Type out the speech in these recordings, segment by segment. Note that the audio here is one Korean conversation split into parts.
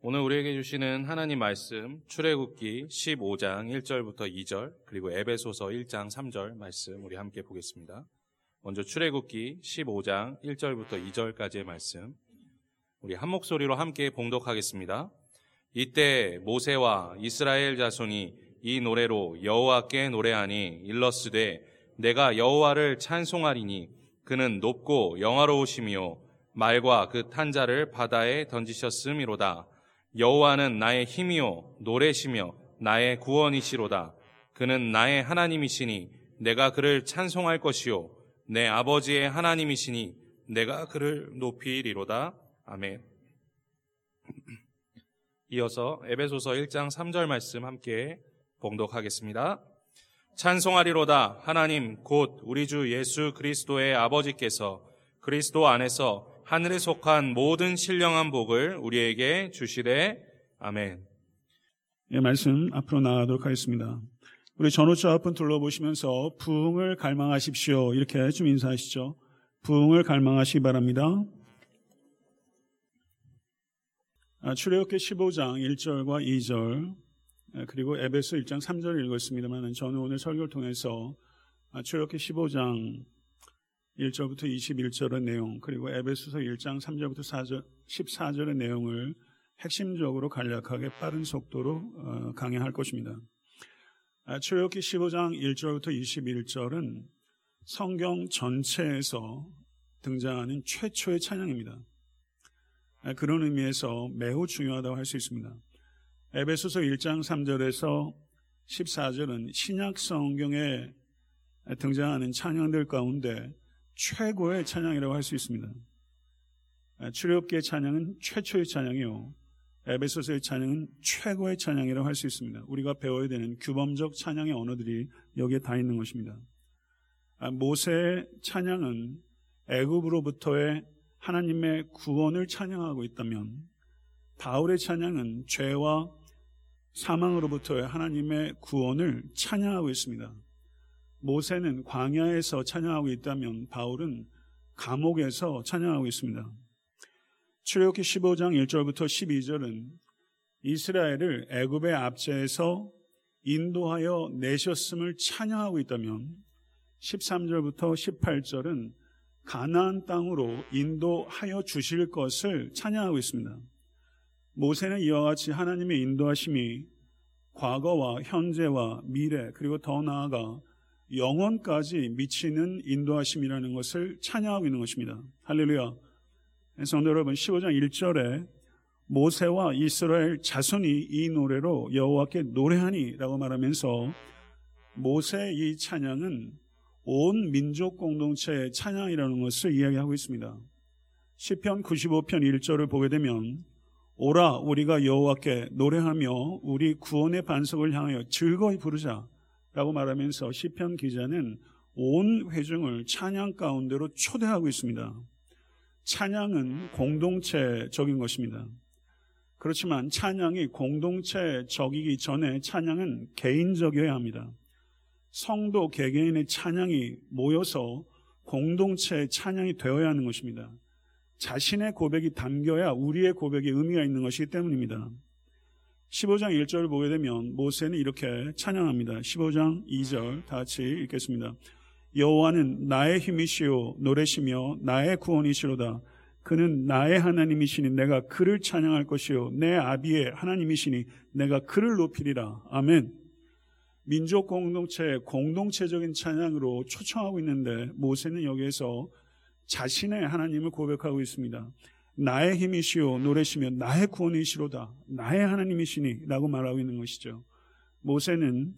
오늘 우리에게 주시는 하나님 말씀 출애굽기 15장 1절부터 2절 그리고 에베소서 1장 3절 말씀 우리 함께 보겠습니다. 먼저 출애굽기 15장 1절부터 2절까지의 말씀 우리 한 목소리로 함께 봉독하겠습니다. 이때 모세와 이스라엘 자손이 이 노래로 여호와께 노래하니 일러스되 내가 여호와를 찬송하리니 그는 높고 영화로우시며 말과 그 탄자를 바다에 던지셨음이로다. 여호와는 나의 힘이요 노래시며 나의 구원이시로다. 그는 나의 하나님이시니 내가 그를 찬송할 것이요 내 아버지의 하나님이시니 내가 그를 높이리로다. 아멘. 이어서 에베소서 1장 3절 말씀 함께 봉독하겠습니다. 찬송하리로다 하나님 곧 우리 주 예수 그리스도의 아버지께서 그리스도 안에서 하늘에 속한 모든 신령한 복을 우리에게 주시되 아멘. 예, 말씀 앞으로 나가도록 하겠습니다. 우리 전호자 앞은 둘러보시면서 부흥을 갈망하십시오. 이렇게 좀 인사하시죠. 부흥을 갈망하시기 바랍니다. 아, 출애굽기 15장 1절과 2절 그리고 에베소 1장 3절을 읽었습니다만 저는 오늘 설교를 통해서 아, 출애굽기 15장 1절부터 21절의 내용 그리고 에베소서 1장 3절부터 4절, 14절의 내용을 핵심적으로 간략하게 빠른 속도로 어, 강의할 것입니다. 아, 출애굽기 15장 1절부터 21절은 성경 전체에서 등장하는 최초의 찬양입니다. 아, 그런 의미에서 매우 중요하다고 할 수 있습니다. 에베소서 1장 3절에서 14절은 신약 성경에 등장하는 찬양들 가운데 최고의 찬양이라고 할 수 있습니다. 아, 출애굽기의 찬양은 최초의 찬양이요. 에베소서의 찬양은 최고의 찬양이라고 할 수 있습니다. 우리가 배워야 되는 규범적 찬양의 언어들이 여기에 다 있는 것입니다. 아, 모세의 찬양은 애굽으로부터의 하나님의 구원을 찬양하고 있다면 바울의 찬양은 죄와 사망으로부터의 하나님의 구원을 찬양하고 있습니다. 모세는 광야에서 찬양하고 있다면 바울은 감옥에서 찬양하고 있습니다. 출애굽기 15장 1절부터 12절은 이스라엘을 애굽의 압제에서 인도하여 내셨음을 찬양하고 있다면 13절부터 18절은 가나안 땅으로 인도하여 주실 것을 찬양하고 있습니다. 모세는 이와 같이 하나님의 인도하심이 과거와 현재와 미래 그리고 더 나아가 영원까지 미치는 인도하심이라는 것을 찬양하고 있는 것입니다. 할렐루야. 성도 여러분 15장 1절에 모세와 이스라엘 자손이 이 노래로 여호와께 노래하니라고 말하면서 모세의 이 찬양은 온 민족 공동체의 찬양이라는 것을 이야기하고 있습니다. 시편 95편 1절을 보게 되면 오라 우리가 여호와께 노래하며 우리 구원의 반석을 향하여 즐거이 부르자 라고 말하면서 시편 기자는 온 회중을 찬양 가운데로 초대하고 있습니다. 찬양은 공동체적인 것입니다. 그렇지만 찬양이 공동체적이기 전에 찬양은 개인적이어야 합니다. 성도 개개인의 찬양이 모여서 공동체의 찬양이 되어야 하는 것입니다. 자신의 고백이 담겨야 우리의 고백에 의미가 있는 것이기 때문입니다. 15장 1절을 보게 되면 모세는 이렇게 찬양합니다. 15장 2절 다 같이 읽겠습니다. 여호와는 나의 힘이시요 노래시며 나의 구원이시로다. 그는 나의 하나님이시니 내가 그를 찬양할 것이요 내 아비의 하나님이시니 내가 그를 높이리라. 아멘. 민족 공동체 공동체적인 찬양으로 초청하고 있는데 모세는 여기에서 자신의 하나님을 고백하고 있습니다. 나의 힘이시오 노래시며 나의 구원이시로다 나의 하나님이시니 라고 말하고 있는 것이죠. 모세는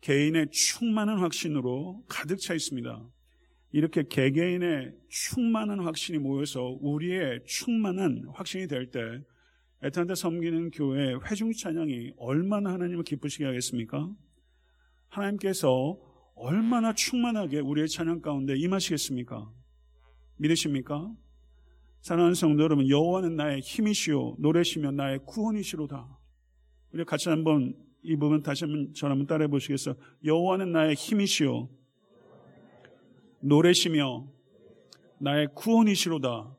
개인의 충만한 확신으로 가득 차 있습니다. 이렇게 개개인의 충만한 확신이 모여서 우리의 충만한 확신이 될 때 애타한테 섬기는 교회 회중 찬양이 얼마나 하나님을 기쁘시게 하겠습니까? 하나님께서 얼마나 충만하게 우리의 찬양 가운데 임하시겠습니까? 믿으십니까? 사랑하는 성도 여러분, 여호와는 나의 힘이시오, 노래시며 나의 구원이시로다. 우리 같이 한번 이 부분 다시 한번 저 한번 따라해 보시겠어요? 여호와는 나의 힘이시오, 노래시며 나의 구원이시로다.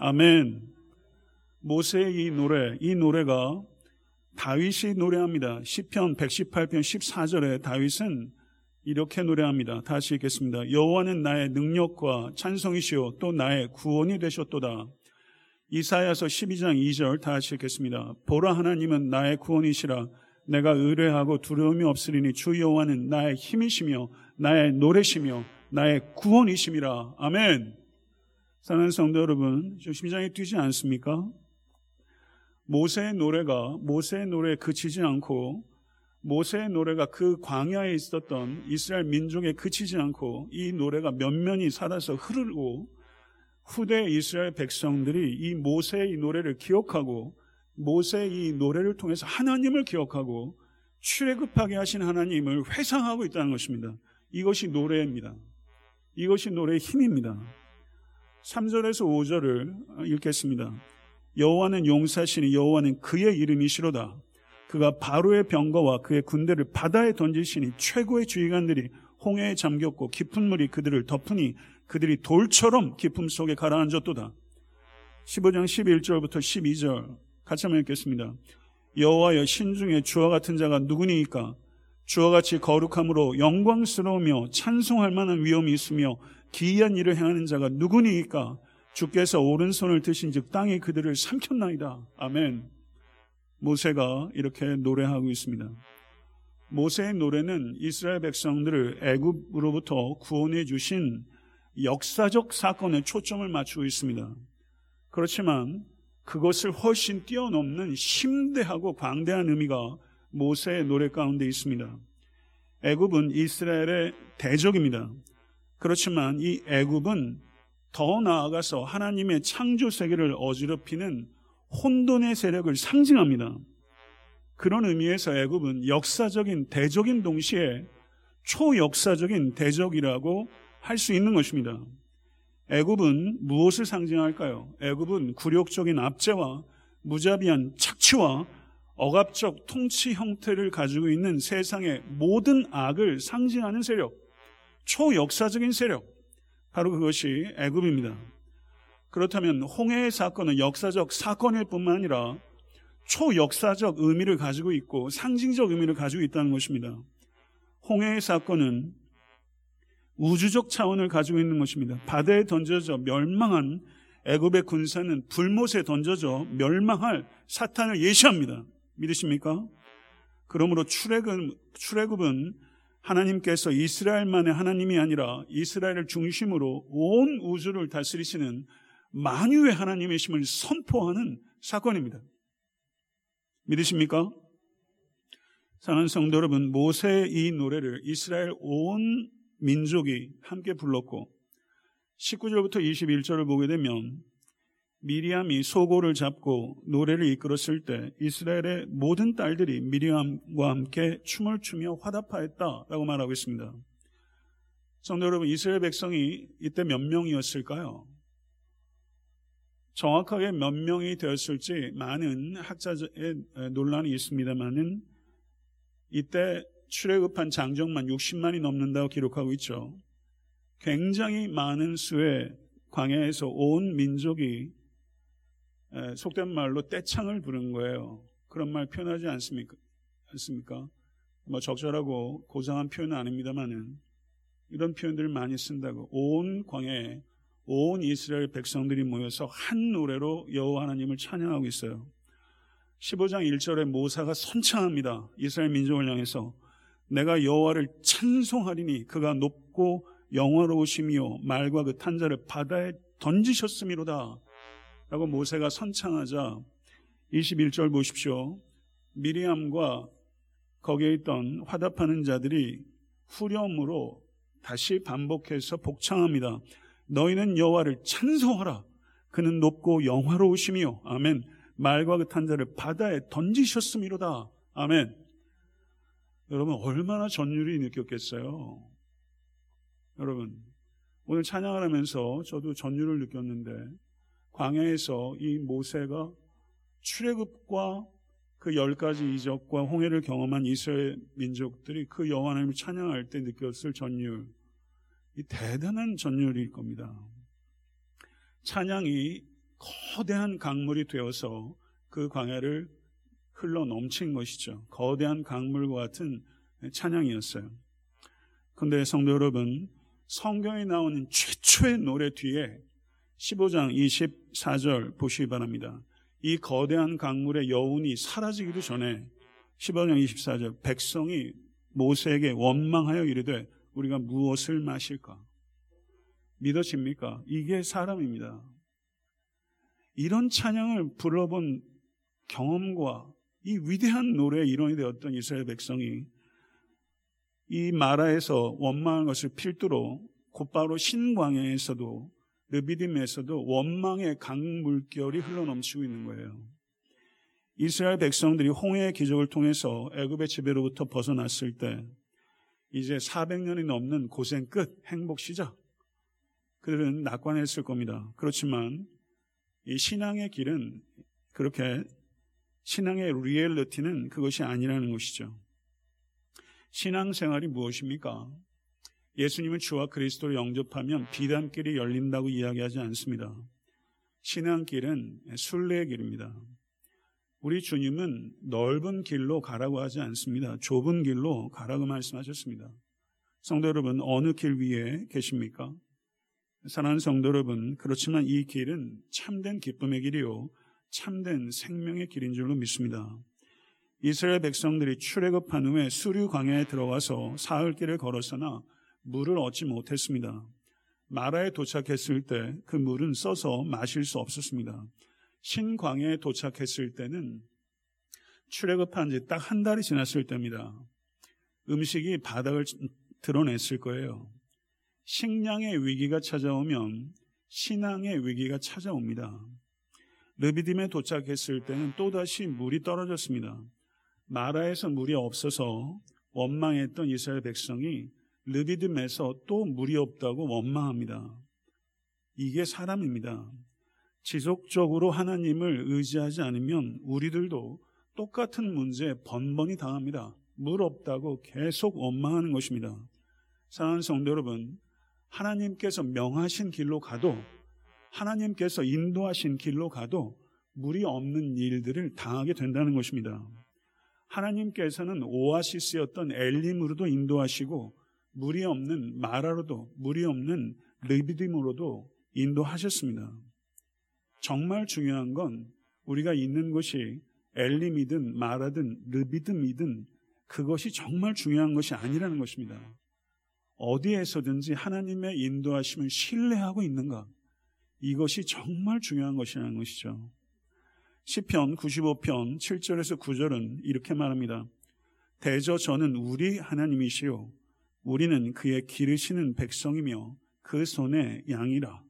아멘. 모세의 이 노래, 이 노래가 다윗이 노래합니다. 시편 118편 14절에 다윗은 이렇게 노래합니다. 다시 읽겠습니다. 여호와는 나의 능력과 찬송이시요 또 나의 구원이 되셨도다. 이사야서 12장 2절 다시 읽겠습니다. 보라 하나님은 나의 구원이시라 내가 의뢰하고 두려움이 없으리니 주 여호와는 나의 힘이시며 나의 노래시며 나의 구원이심이라. 아멘. 사랑하는 성도 여러분, 좀 심장이 뛰지 않습니까? 모세의 노래가 모세의 노래에 그치지 않고 모세의 노래가 그 광야에 있었던 이스라엘 민족에 그치지 않고 이 노래가 면면이 살아서 흐르고 후대 이스라엘 백성들이 이 모세의 이 노래를 기억하고 모세의 이 노래를 통해서 하나님을 기억하고 출애굽하게 하신 하나님을 회상하고 있다는 것입니다. 이것이 노래입니다. 이것이 노래의 힘입니다. 3절에서 5절을 읽겠습니다. 여호와는 용사시니 여호와는 그의 이름이시로다. 그가 바로의 병거와 그의 군대를 바다에 던지시니 최고의 주의관들이 홍해에 잠겼고 깊은 물이 그들을 덮으니 그들이 돌처럼 깊음 속에 가라앉았도다. 15장 11절부터 12절 같이 한번 읽겠습니다. 여호와여 신중에 주와 같은 자가 누구니이까 주와 같이 거룩함으로 영광스러우며 찬송할 만한 위엄이 있으며 기이한 일을 행하는 자가 누구니이까 주께서 오른손을 드신즉 땅이 그들을 삼켰나이다. 아멘. 모세가 이렇게 노래하고 있습니다. 모세의 노래는 이스라엘 백성들을 애굽으로부터 구원해 주신 역사적 사건에 초점을 맞추고 있습니다. 그렇지만 그것을 훨씬 뛰어넘는 심대하고 광대한 의미가 모세의 노래 가운데 있습니다. 애굽은 이스라엘의 대적입니다. 그렇지만 이 애굽은 더 나아가서 하나님의 창조 세계를 어지럽히는 혼돈의 세력을 상징합니다. 그런 의미에서 애굽은 역사적인 대적인 동시에 초역사적인 대적이라고 할 수 있는 것입니다. 애굽은 무엇을 상징할까요? 애굽은 굴욕적인 압제와 무자비한 착취와 억압적 통치 형태를 가지고 있는 세상의 모든 악을 상징하는 세력, 초역사적인 세력, 바로 그것이 애굽입니다. 그렇다면 홍해의 사건은 역사적 사건일 뿐만 아니라 초역사적 의미를 가지고 있고 상징적 의미를 가지고 있다는 것입니다. 홍해의 사건은 우주적 차원을 가지고 있는 것입니다. 바다에 던져져 멸망한 애굽의 군사는 불못에 던져져 멸망할 사탄을 예시합니다. 믿으십니까? 그러므로 출애굽, 출애굽은 하나님께서 이스라엘만의 하나님이 아니라 이스라엘을 중심으로 온 우주를 다스리시는 만유의 하나님의 힘을 선포하는 사건입니다. 믿으십니까? 사랑하는 성도 여러분, 모세의 이 노래를 이스라엘 온 민족이 함께 불렀고 19절부터 21절을 보게 되면 미리암이 소고를 잡고 노래를 이끌었을 때 이스라엘의 모든 딸들이 미리암과 함께 춤을 추며 화답하였다라고 말하고 있습니다. 성도 여러분, 이스라엘 백성이 이때 몇 명이었을까요? 정확하게 몇 명이 되었을지 많은 학자의 논란이 있습니다만은 이때 출애굽한 장정만 60만이 넘는다고 기록하고 있죠. 굉장히 많은 수의 광야에서 온 민족이 속된 말로 떼창을 부른 거예요. 그런 말 표현하지 않습니까? 않습니까? 뭐 적절하고 고상한 표현은 아닙니다만은 이런 표현들을 많이 쓴다고 온 광야에 온 이스라엘 백성들이 모여서 한 노래로 여호와 하나님을 찬양하고 있어요. 15장 1절에 모사가 선창합니다. 이스라엘 민족을 향해서 내가 여호와를 찬송하리니 그가 높고 영화로우시며 말과 그 탄자를 바다에 던지셨음이로다. 라고 모세가 선창하자 21절 보십시오. 미리암과 거기에 있던 화답하는 자들이 후렴으로 다시 반복해서 복창합니다. 너희는 여호와를 찬송하라. 그는 높고 영화로우시며 아멘. 말과 그 탄자를 바다에 던지셨음이로다. 아멘. 여러분 얼마나 전율이 느꼈겠어요. 여러분 오늘 찬양을 하면서 저도 전율을 느꼈는데 광야에서 이 모세가 출애굽과 그 열 가지 이적과 홍해를 경험한 이스라엘 민족들이 그 여호와 하나님을 찬양할 때 느꼈을 전율 이 대단한 전율일 겁니다. 찬양이 거대한 강물이 되어서 그 광야를 흘러 넘친 것이죠. 거대한 강물과 같은 찬양이었어요. 그런데 성도 여러분, 성경에 나오는 최초의 노래 뒤에 15장 24절 보시기 바랍니다. 이 거대한 강물의 여운이 사라지기도 전에 15장 24절 백성이 모세에게 원망하여 이르되 우리가 무엇을 마실까? 믿어집니까? 이게 사람입니다. 이런 찬양을 불러본 경험과 이 위대한 노래의 일원이 되었던 이스라엘 백성이 이 마라에서 원망한 것을 필두로 곧바로 신광야에서도 르비딤에서도 원망의 강물결이 흘러넘치고 있는 거예요. 이스라엘 백성들이 홍해의 기적을 통해서 애굽의 지배로부터 벗어났을 때 이제 400년이 넘는 고생 끝, 행복 시작. 그들은 낙관했을 겁니다. 그렇지만 이 신앙의 길은 그렇게 신앙의 리얼리티는 그것이 아니라는 것이죠. 신앙생활이 무엇입니까? 예수님은 주와 그리스도를 영접하면 비단길이 열린다고 이야기하지 않습니다. 신앙길은 순례의 길입니다. 우리 주님은 넓은 길로 가라고 하지 않습니다. 좁은 길로 가라고 말씀하셨습니다. 성도 여러분, 어느 길 위에 계십니까? 사랑하는 성도 여러분, 그렇지만 이 길은 참된 기쁨의 길이요. 참된 생명의 길인 줄로 믿습니다. 이스라엘 백성들이 출애굽한 후에 수류 광야에 들어가서 사흘 길을 걸었으나 물을 얻지 못했습니다. 마라에 도착했을 때 그 물은 써서 마실 수 없었습니다. 신광야에 도착했을 때는 출애굽한 지 딱 한 달이 지났을 때입니다. 음식이 바닥을 드러냈을 거예요. 식량의 위기가 찾아오면 신앙의 위기가 찾아옵니다. 르비딤에 도착했을 때는 또다시 물이 떨어졌습니다. 마라에서 물이 없어서 원망했던 이스라엘 백성이 르비딤에서 또 물이 없다고 원망합니다. 이게 사람입니다. 지속적으로 하나님을 의지하지 않으면 우리들도 똑같은 문제에 번번이 당합니다. 물 없다고 계속 원망하는 것입니다. 사랑하는 성도 여러분, 하나님께서 명하신 길로 가도 하나님께서 인도하신 길로 가도 물이 없는 일들을 당하게 된다는 것입니다. 하나님께서는 오아시스였던 엘림으로도 인도하시고 물이 없는 마라로도 물이 없는 르비딤으로도 인도하셨습니다. 정말 중요한 건 우리가 있는 곳이 엘림이든 마라든 르비듬이든 그것이 정말 중요한 것이 아니라는 것입니다. 어디에서든지 하나님의 인도하심을 신뢰하고 있는가? 이것이 정말 중요한 것이라는 것이죠. 시편 95편 7절에서 9절은 이렇게 말합니다. 대저 저는 우리 하나님이시요 우리는 그의 기르시는 백성이며 그 손의 양이라.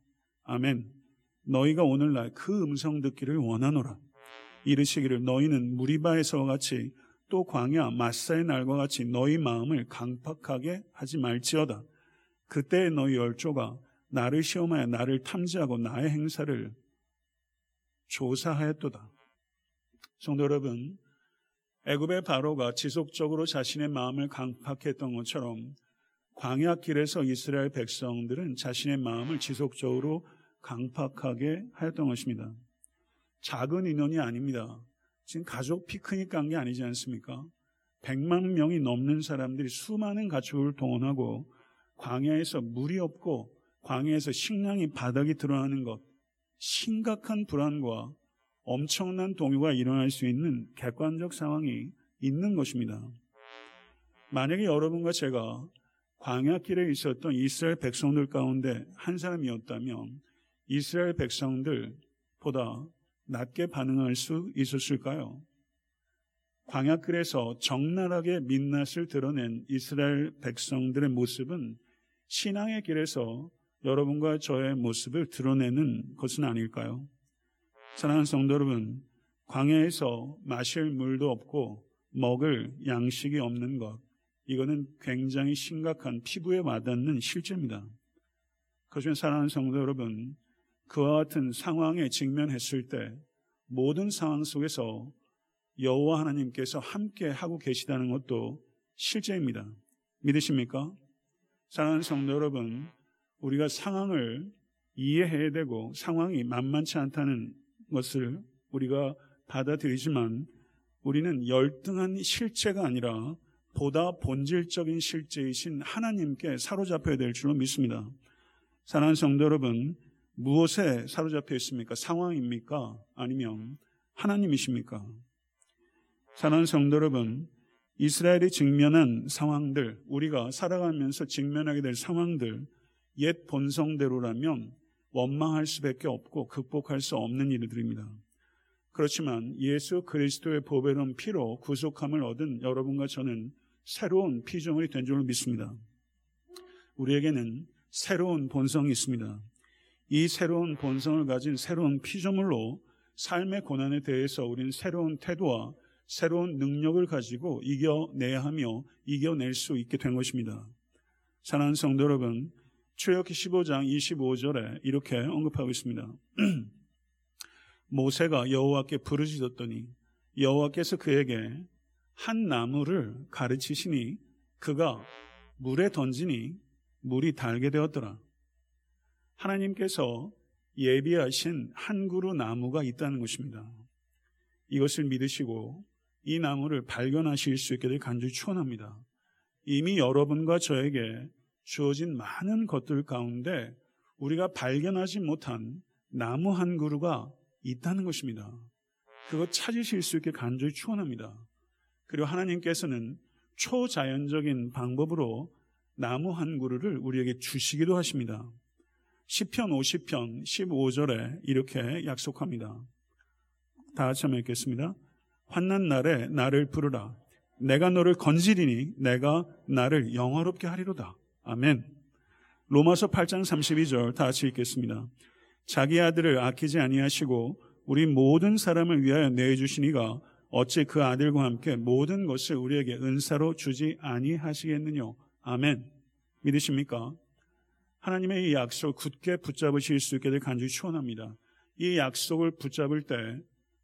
아멘. 너희가 오늘날 그 음성 듣기를 원하노라. 이르시기를 너희는 무리바에서와 같이 또 광야 마사의 날과 같이 너희 마음을 강팍하게 하지 말지어다. 그때 너희 열조가 나를 시험하여 나를 탐지하고 나의 행사를 조사하였도다. 성도 여러분, 애굽의 바로가 지속적으로 자신의 마음을 강팍했던 것처럼 광야 길에서 이스라엘 백성들은 자신의 마음을 지속적으로 강팍하게 하였던 것입니다. 작은 인원이 아닙니다. 지금 가족 피크닉 간 게 아니지 않습니까? 100만 명이 넘는 사람들이 수많은 가축을 동원하고 광야에서 물이 없고 광야에서 식량이 바닥이 드러나는 것 심각한 불안과 엄청난 동요가 일어날 수 있는 객관적 상황이 있는 것입니다. 만약에 여러분과 제가 광야길에 있었던 이스라엘 백성들 가운데 한 사람이었다면 이스라엘 백성들보다 낮게 반응할 수 있었을까요? 광야길에서 적나라하게 민낯을 드러낸 이스라엘 백성들의 모습은 신앙의 길에서 여러분과 저의 모습을 드러내는 것은 아닐까요? 사랑하는 성도 여러분, 광야에서 마실 물도 없고 먹을 양식이 없는 것, 이거는 굉장히 심각한 피부에 와닿는 실제입니다. 그렇지만 사랑하는 성도 여러분, 그와 같은 상황에 직면했을 때 모든 상황 속에서 여호와 하나님께서 함께 하고 계시다는 것도 실제입니다. 믿으십니까? 사랑하는 성도 여러분, 우리가 상황을 이해해야 되고 상황이 만만치 않다는 것을 우리가 받아들이지만 우리는 열등한 실체가 아니라 보다 본질적인 실제이신 하나님께 사로잡혀야 될 줄로 믿습니다. 사랑하는 성도 여러분, 무엇에 사로잡혀 있습니까? 상황입니까? 아니면 하나님이십니까? 사랑하는 성도 여러분, 이스라엘이 직면한 상황들, 우리가 살아가면서 직면하게 될 상황들, 옛 본성대로라면 원망할 수밖에 없고 극복할 수 없는 일들입니다. 그렇지만 예수 그리스도의 보배로운 피로 구속함을 얻은 여러분과 저는 새로운 피조물이 된 줄을 믿습니다. 우리에게는 새로운 본성이 있습니다. 이 새로운 본성을 가진 새로운 피조물로 삶의 고난에 대해서 우리는 새로운 태도와 새로운 능력을 가지고 이겨내야 하며 이겨낼 수 있게 된 것입니다. 사랑하는 성도 여러분, 출애굽기 15장 25절에 이렇게 언급하고 있습니다. 모세가 여호와께 부르짖었더니 여호와께서 그에게 한 나무를 가르치시니 그가 물에 던지니 물이 달게 되었더라. 하나님께서 예비하신 한 그루 나무가 있다는 것입니다. 이것을 믿으시고 이 나무를 발견하실 수 있게 될 간절히 축원합니다. 이미 여러분과 저에게 주어진 많은 것들 가운데 우리가 발견하지 못한 나무 한 그루가 있다는 것입니다. 그거 찾으실 수 있게 간절히 축원합니다. 그리고 하나님께서는 초자연적인 방법으로 나무 한 그루를 우리에게 주시기도 하십니다. 10편 50편 15절에 이렇게 약속합니다. 다 같이 한번 읽겠습니다. 환난 날에 나를 부르라. 내가 너를 건지리니 내가 나를 영화롭게 하리로다. 아멘. 로마서 8장 32절 다 같이 읽겠습니다. 자기 아들을 아끼지 아니하시고 우리 모든 사람을 위하여 내주시니가 어찌 그 아들과 함께 모든 것을 우리에게 은사로 주지 아니하시겠느냐. 아멘. 믿으십니까? 하나님의 이 약속을 굳게 붙잡으실 수 있게 될 간절히 축원합니다. 이 약속을 붙잡을 때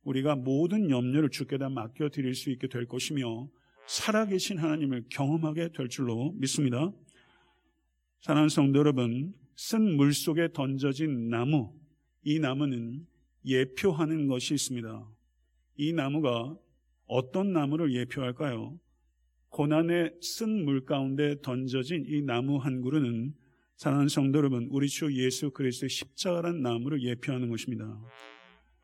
우리가 모든 염려를 주께 다 맡겨 드릴 수 있게 될 것이며 살아계신 하나님을 경험하게 될 줄로 믿습니다. 사랑하는 성도 여러분, 쓴 물 속에 던져진 나무, 이 나무는 예표하는 것이 있습니다. 이 나무가 어떤 나무를 예표할까요? 고난의 쓴 물 가운데 던져진 이 나무 한 그루는 사랑하는 성도 여러분, 우리 주 예수 그리스도의 십자가란 나무를 예표하는 것입니다.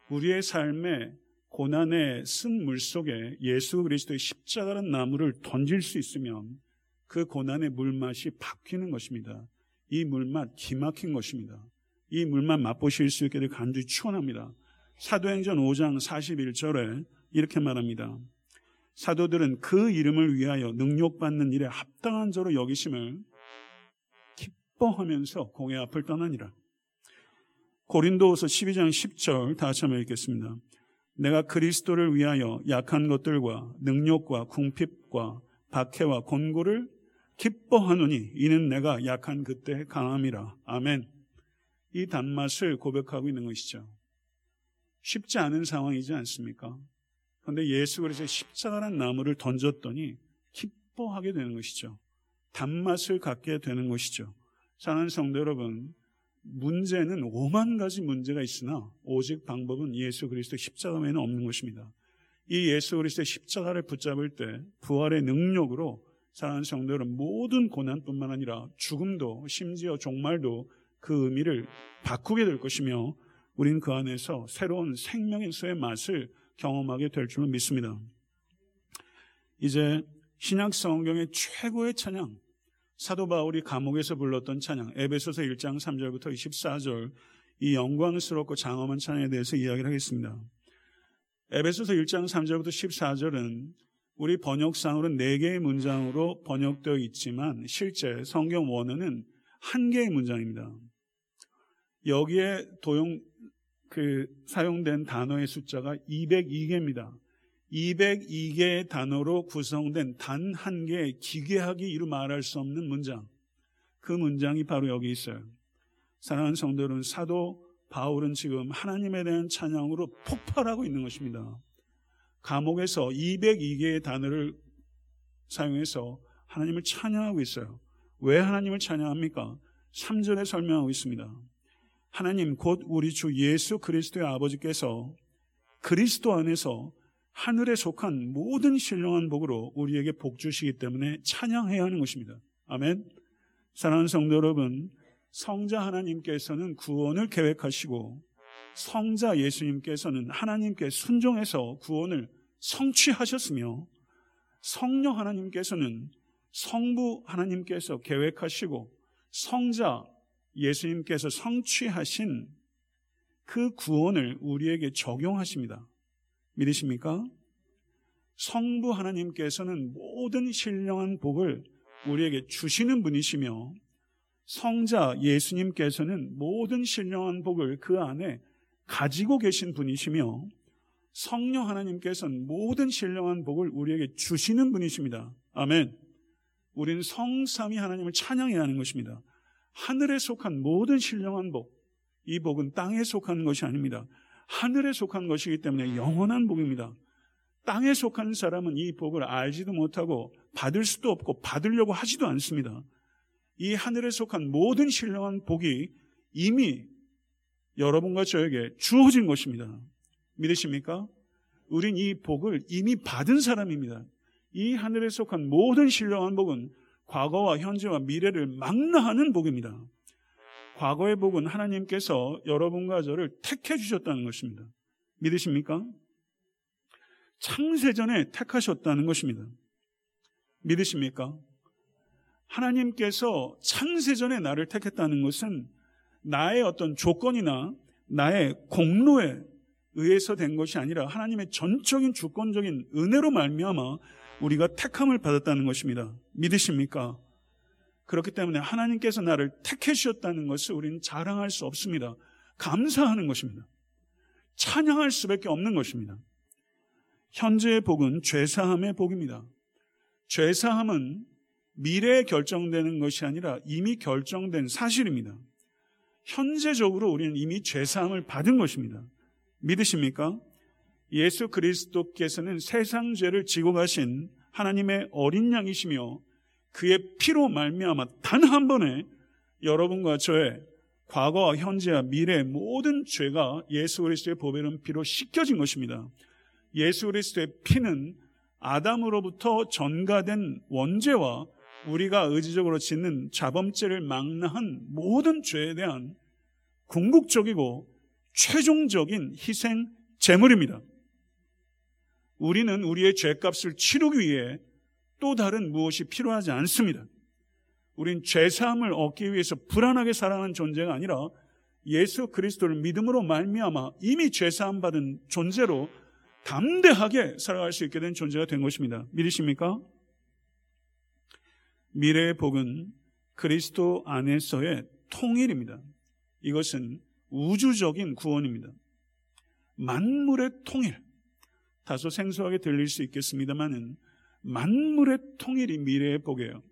우리의 삶에 고난의 쓴 물 속에 예수 그리스도의 십자가란 나무를 던질 수 있으면 그 고난의 물맛이 바뀌는 것입니다. 이 물맛 기막힌 것입니다. 이 물맛 맛보실 수될 간절히 축원합니다. 사도행전 5장 41절에 이렇게 말합니다. 사도들은 그 이름을 위하여 능력받는 일에 합당한 자로 여기심을 기뻐하면서 공의 앞을 떠나니라. 고린도후서 12장 10절 다시 한번 읽겠습니다. 내가 그리스도를 위하여 약한 것들과 능력과 궁핍과 박해와 곤고를 기뻐하노니 이는 내가 약한 그때 강함이라. 아멘. 이 단맛을 고백하고 있는 것이죠. 쉽지 않은 상황이지 않습니까? 그런데 예수 그리스도의 십자가란 나무를 던졌더니 기뻐하게 되는 것이죠. 단맛을 갖게 되는 것이죠. 사랑하는 성도 여러분, 문제는 오만 가지 문제가 있으나 오직 방법은 예수 그리스도 십자가 외에는 없는 것입니다. 이 예수 그리스도의 십자가를 붙잡을 때 부활의 능력으로 사랑하는 성도 여러분 모든 고난뿐만 아니라 죽음도 심지어 종말도 그 의미를 바꾸게 될 것이며 우리는 그 안에서 새로운 생명에서의 맛을 경험하게 될 줄을 믿습니다. 이제 신약 성경의 최고의 찬양 사도 바울이 감옥에서 불렀던 찬양 에베소서 1장 3절부터 24절 이 영광스럽고 장엄한 찬양에 대해서 이야기를 하겠습니다. 에베소서 1장 3절부터 14절은 우리 번역상으로는 4개의 문장으로 번역되어 있지만 실제 성경 원어는 한 개의 문장입니다. 여기에 도용 그 사용된 단어의 숫자가 202개입니다. 202개의 단어로 구성된 단 한 개의 기괴하기 이루 말할 수 없는 문장. 그 문장이 바로 여기 있어요. 사랑하는 성도 여러분, 사도 바울은 지금 하나님에 대한 찬양으로 폭발하고 있는 것입니다. 감옥에서 202개의 단어를 사용해서 하나님을 찬양하고 있어요. 왜 하나님을 찬양합니까? 3절에 설명하고 있습니다. 하나님 곧 우리 주 예수 그리스도의 아버지께서 그리스도 안에서 하늘에 속한 모든 신령한 복으로 우리에게 복 주시기 때문에 찬양해야 하는 것입니다. 아멘. 사랑하는 성도 여러분, 성자 하나님께서는 구원을 계획하시고 성자 예수님께서는 하나님께 순종해서 구원을 성취하셨으며 성령 하나님께서는 성부 하나님께서 계획하시고 성자 예수님께서 성취하신 그 구원을 우리에게 적용하십니다. 믿으십니까? 성부 하나님께서는 모든 신령한 복을 우리에게 주시는 분이시며 성자 예수님께서는 모든 신령한 복을 그 안에 가지고 계신 분이시며 성령 하나님께서는 모든 신령한 복을 우리에게 주시는 분이십니다. 아멘. 우리는 성삼위 하나님을 찬양해야 하는 것입니다. 하늘에 속한 모든 신령한 복, 이 복은 땅에 속한 것이 아닙니다. 하늘에 속한 것이기 때문에 영원한 복입니다. 땅에 속한 사람은 이 복을 알지도 못하고 받을 수도 없고 받으려고 하지도 않습니다. 이 하늘에 속한 모든 신령한 복이 이미 여러분과 저에게 주어진 것입니다. 믿으십니까? 우린 이 복을 이미 받은 사람입니다. 이 하늘에 속한 모든 신령한 복은 과거와 현재와 미래를 망라하는 복입니다. 과거의 복은 하나님께서 여러분과 저를 택해 주셨다는 것입니다. 믿으십니까? 창세전에 택하셨다는 것입니다. 믿으십니까? 하나님께서 창세전에 나를 택했다는 것은 나의 어떤 조건이나 나의 공로에 의해서 된 것이 아니라 하나님의 전적인 주권적인 은혜로 말미암아 우리가 택함을 받았다는 것입니다. 믿으십니까? 그렇기 때문에 하나님께서 나를 택해 주셨다는 것을 우리는 자랑할 수 없습니다. 감사하는 것입니다. 찬양할 수밖에 없는 것입니다. 현재의 복은 죄사함의 복입니다. 죄사함은 미래에 결정되는 것이 아니라 이미 결정된 사실입니다. 현재적으로 우리는 이미 죄사함을 받은 것입니다. 믿으십니까? 예수 그리스도께서는 세상 죄를 지고 가신 하나님의 어린 양이시며 그의 피로 말미암아 단 한 번에 여러분과 저의 과거와 현재와 미래의 모든 죄가 예수 그리스도의 보배는 피로 씻겨진 것입니다. 예수 그리스도의 피는 아담으로부터 전가된 원죄와 우리가 의지적으로 짓는 자범죄를 망라한 모든 죄에 대한 궁극적이고 최종적인 희생 제물입니다. 우리는 우리의 죄값을 치르기 위해 또 다른 무엇이 필요하지 않습니다. 우린 죄사함을 얻기 위해서 불안하게 살아가는 존재가 아니라 예수 그리스도를 믿음으로 말미암아 이미 죄사함 받은 존재로 담대하게 살아갈 수 있게 된 존재가 된 것입니다. 믿으십니까? 미래의 복은 그리스도 안에서의 통일입니다. 이것은 우주적인 구원입니다. 만물의 통일. 다소 생소하게 들릴 수 있겠습니다만은 만물의 통일이 미래의 복이에요.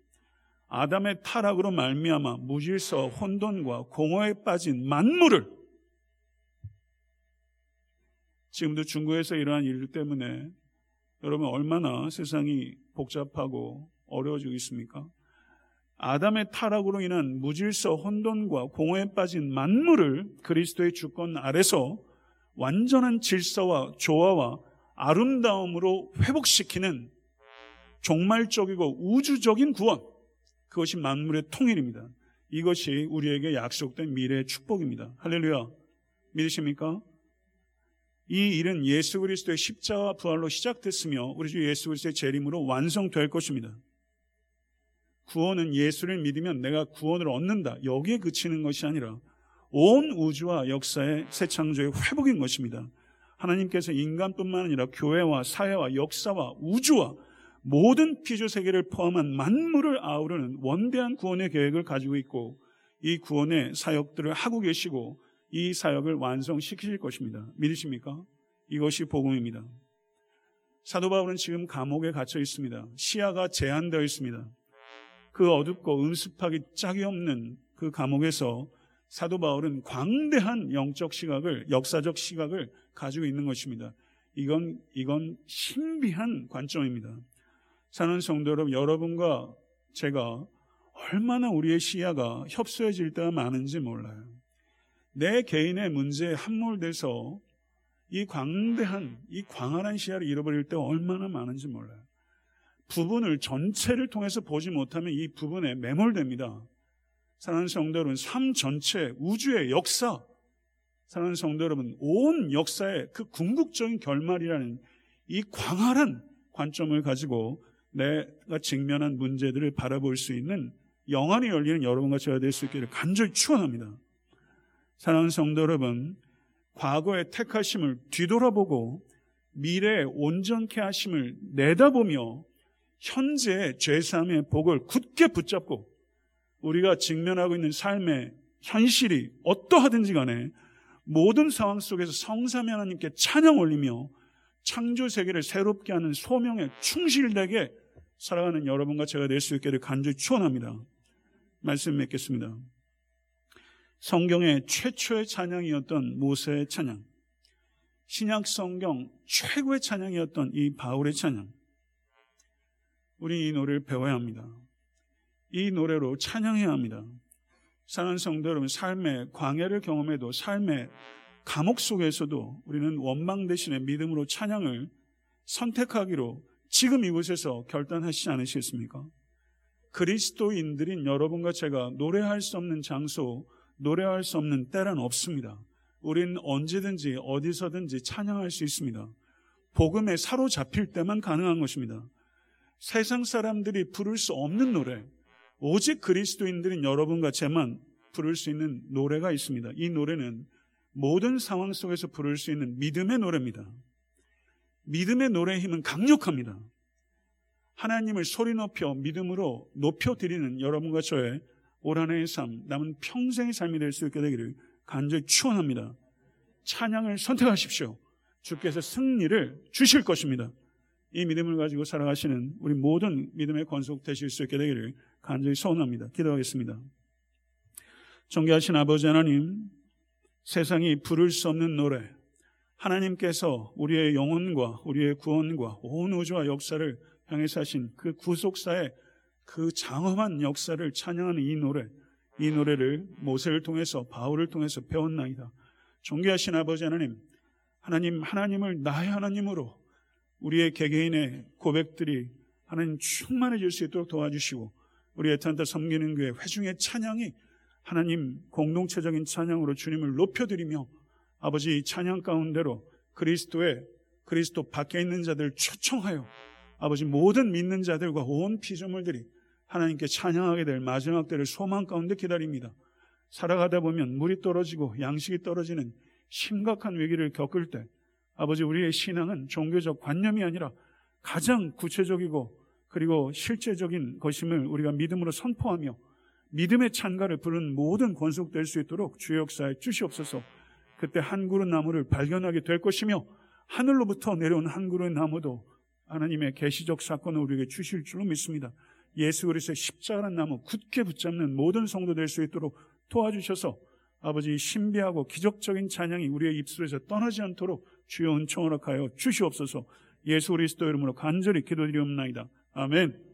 아담의 타락으로 말미암아 무질서, 혼돈과 공허에 빠진 만물을 지금도 중국에서 이러한 일 때문에 여러분 얼마나 세상이 복잡하고 어려워지고 있습니까? 아담의 타락으로 인한 무질서, 혼돈과 공허에 빠진 만물을 그리스도의 주권 아래서 완전한 질서와 조화와 아름다움으로 회복시키는 종말적이고 우주적인 구원. 그것이 만물의 통일입니다. 이것이 우리에게 약속된 미래의 축복입니다. 할렐루야. 믿으십니까? 이 일은 예수 그리스도의 십자와 부활로 시작됐으며 우리 주 예수 그리스도의 재림으로 완성될 것입니다. 구원은 예수를 믿으면 내가 구원을 얻는다. 여기에 그치는 것이 아니라 온 우주와 역사의 새 창조의 회복인 것입니다. 하나님께서 인간뿐만 아니라 교회와 사회와 역사와 우주와 모든 피조 세계를 포함한 만물을 아우르는 원대한 구원의 계획을 가지고 있고 이 구원의 사역들을 하고 계시고 이 사역을 완성시키실 것입니다. 믿으십니까? 이것이 복음입니다. 사도 바울은 지금 감옥에 갇혀 있습니다. 시야가 제한되어 있습니다. 그 어둡고 음습하기 짝이 없는 그 감옥에서 사도 바울은 광대한 영적 시각을 역사적 시각을 가지고 있는 것입니다. 이건 이건 신비한 관점입니다. 사는 성도 여러분, 여러분과 제가 얼마나 우리의 시야가 협소해질 때가 많은지 몰라요. 내 개인의 문제에 함몰돼서 이 광대한, 이 광활한 시야를 잃어버릴 때 얼마나 많은지 몰라요. 부분을 전체를 통해서 보지 못하면 이 부분에 매몰됩니다. 사랑하는 성도 여러분, 삶 전체, 우주의 역사, 사랑하는 성도 여러분, 온 역사의 그 궁극적인 결말이라는 이 광활한 관점을 가지고 내가 직면한 문제들을 바라볼 수 있는 영안이 열리는 여러분과 제가 될 수 있기를 간절히 축원합니다. 사랑하는 성도 여러분, 과거의 택하심을 뒤돌아보고 미래의 온전케 하심을 내다보며 현재의 죄사함의 복을 굳게 붙잡고 우리가 직면하고 있는 삶의 현실이 어떠하든지 간에 모든 상황 속에서 성삼위 하나님께 찬양 올리며 창조 세계를 새롭게 하는 소명에 충실되게 살아가는 여러분과 제가 될 수 있기를 간절히 축원합니다. 말씀 맺겠습니다. 성경의 최초의 찬양이었던 모세의 찬양, 신약 성경 최고의 찬양이었던 이 바울의 찬양. 우리 이 노래를 배워야 합니다. 이 노래로 찬양해야 합니다. 사랑하는 성도 여러분, 삶의 광해를 경험해도 삶의 감옥 속에서도 우리는 원망 대신에 믿음으로 찬양을 선택하기로 지금 이곳에서 결단하시지 않으시겠습니까? 그리스도인들인 여러분과 제가 노래할 수 없는 장소, 노래할 수 없는 때란 없습니다. 우리는 언제든지 어디서든지 찬양할 수 있습니다. 복음에 사로잡힐 때만 가능한 것입니다. 세상 사람들이 부를 수 없는 노래, 오직 그리스도인들인 여러분과 제만 부를 수 있는 노래가 있습니다. 이 노래는 모든 상황 속에서 부를 수 있는 믿음의 노래입니다. 믿음의 노래의 힘은 강력합니다. 하나님을 소리 높여 믿음으로 높여드리는 여러분과 저의 올 한해의 삶, 남은 평생의 삶이 될 수 있게 되기를 간절히 축원합니다. 찬양을 선택하십시오. 주께서 승리를 주실 것입니다. 이 믿음을 가지고 살아가시는 우리 모든 믿음의 권속 되실 수 있게 되기를 간절히 소원합니다. 기도하겠습니다. 존귀하신 아버지 하나님, 세상이 부를 수 없는 노래, 하나님께서 우리의 영혼과 우리의 구원과 온 우주와 역사를 향해서 하신 그 구속사의 그 장엄한 역사를 찬양하는 이 노래, 이 노래를 모세를 통해서 바울을 통해서 배웠나이다. 존귀하신 아버지 하나님, 하나님 하나님을 나의 하나님으로 우리의 개개인의 고백들이 하나님 충만해질 수 있도록 도와주시고 우리 애탄타 섬기는 교회 회중의 찬양이 하나님 공동체적인 찬양으로 주님을 높여드리며 아버지 찬양 가운데로 그리스도의 그리스도 밖에 있는 자들 초청하여 아버지 모든 믿는 자들과 온 피조물들이 하나님께 찬양하게 될 마지막 때를 소망 가운데 기다립니다. 살아가다 보면 물이 떨어지고 양식이 떨어지는 심각한 위기를 겪을 때 아버지 우리의 신앙은 종교적 관념이 아니라 가장 구체적이고 그리고 실제적인 것임을 우리가 믿음으로 선포하며 믿음의 찬가를 부른 모든 권속될 수 있도록 주의 역사에 주시옵소서 그때 한 그루 나무를 발견하게 될 것이며 하늘로부터 내려온 한 그루의 나무도 하나님의 계시적 사건을 우리에게 주실 줄로 믿습니다. 예수 그리스도의 십자가라는 나무 굳게 붙잡는 모든 성도 될 수 있도록 도와주셔서 아버지 신비하고 기적적인 찬양이 우리의 입술에서 떠나지 않도록 주여 은총을 하여 주시옵소서 예수 그리스도 이름으로 간절히 기도드리옵나이다. 아멘.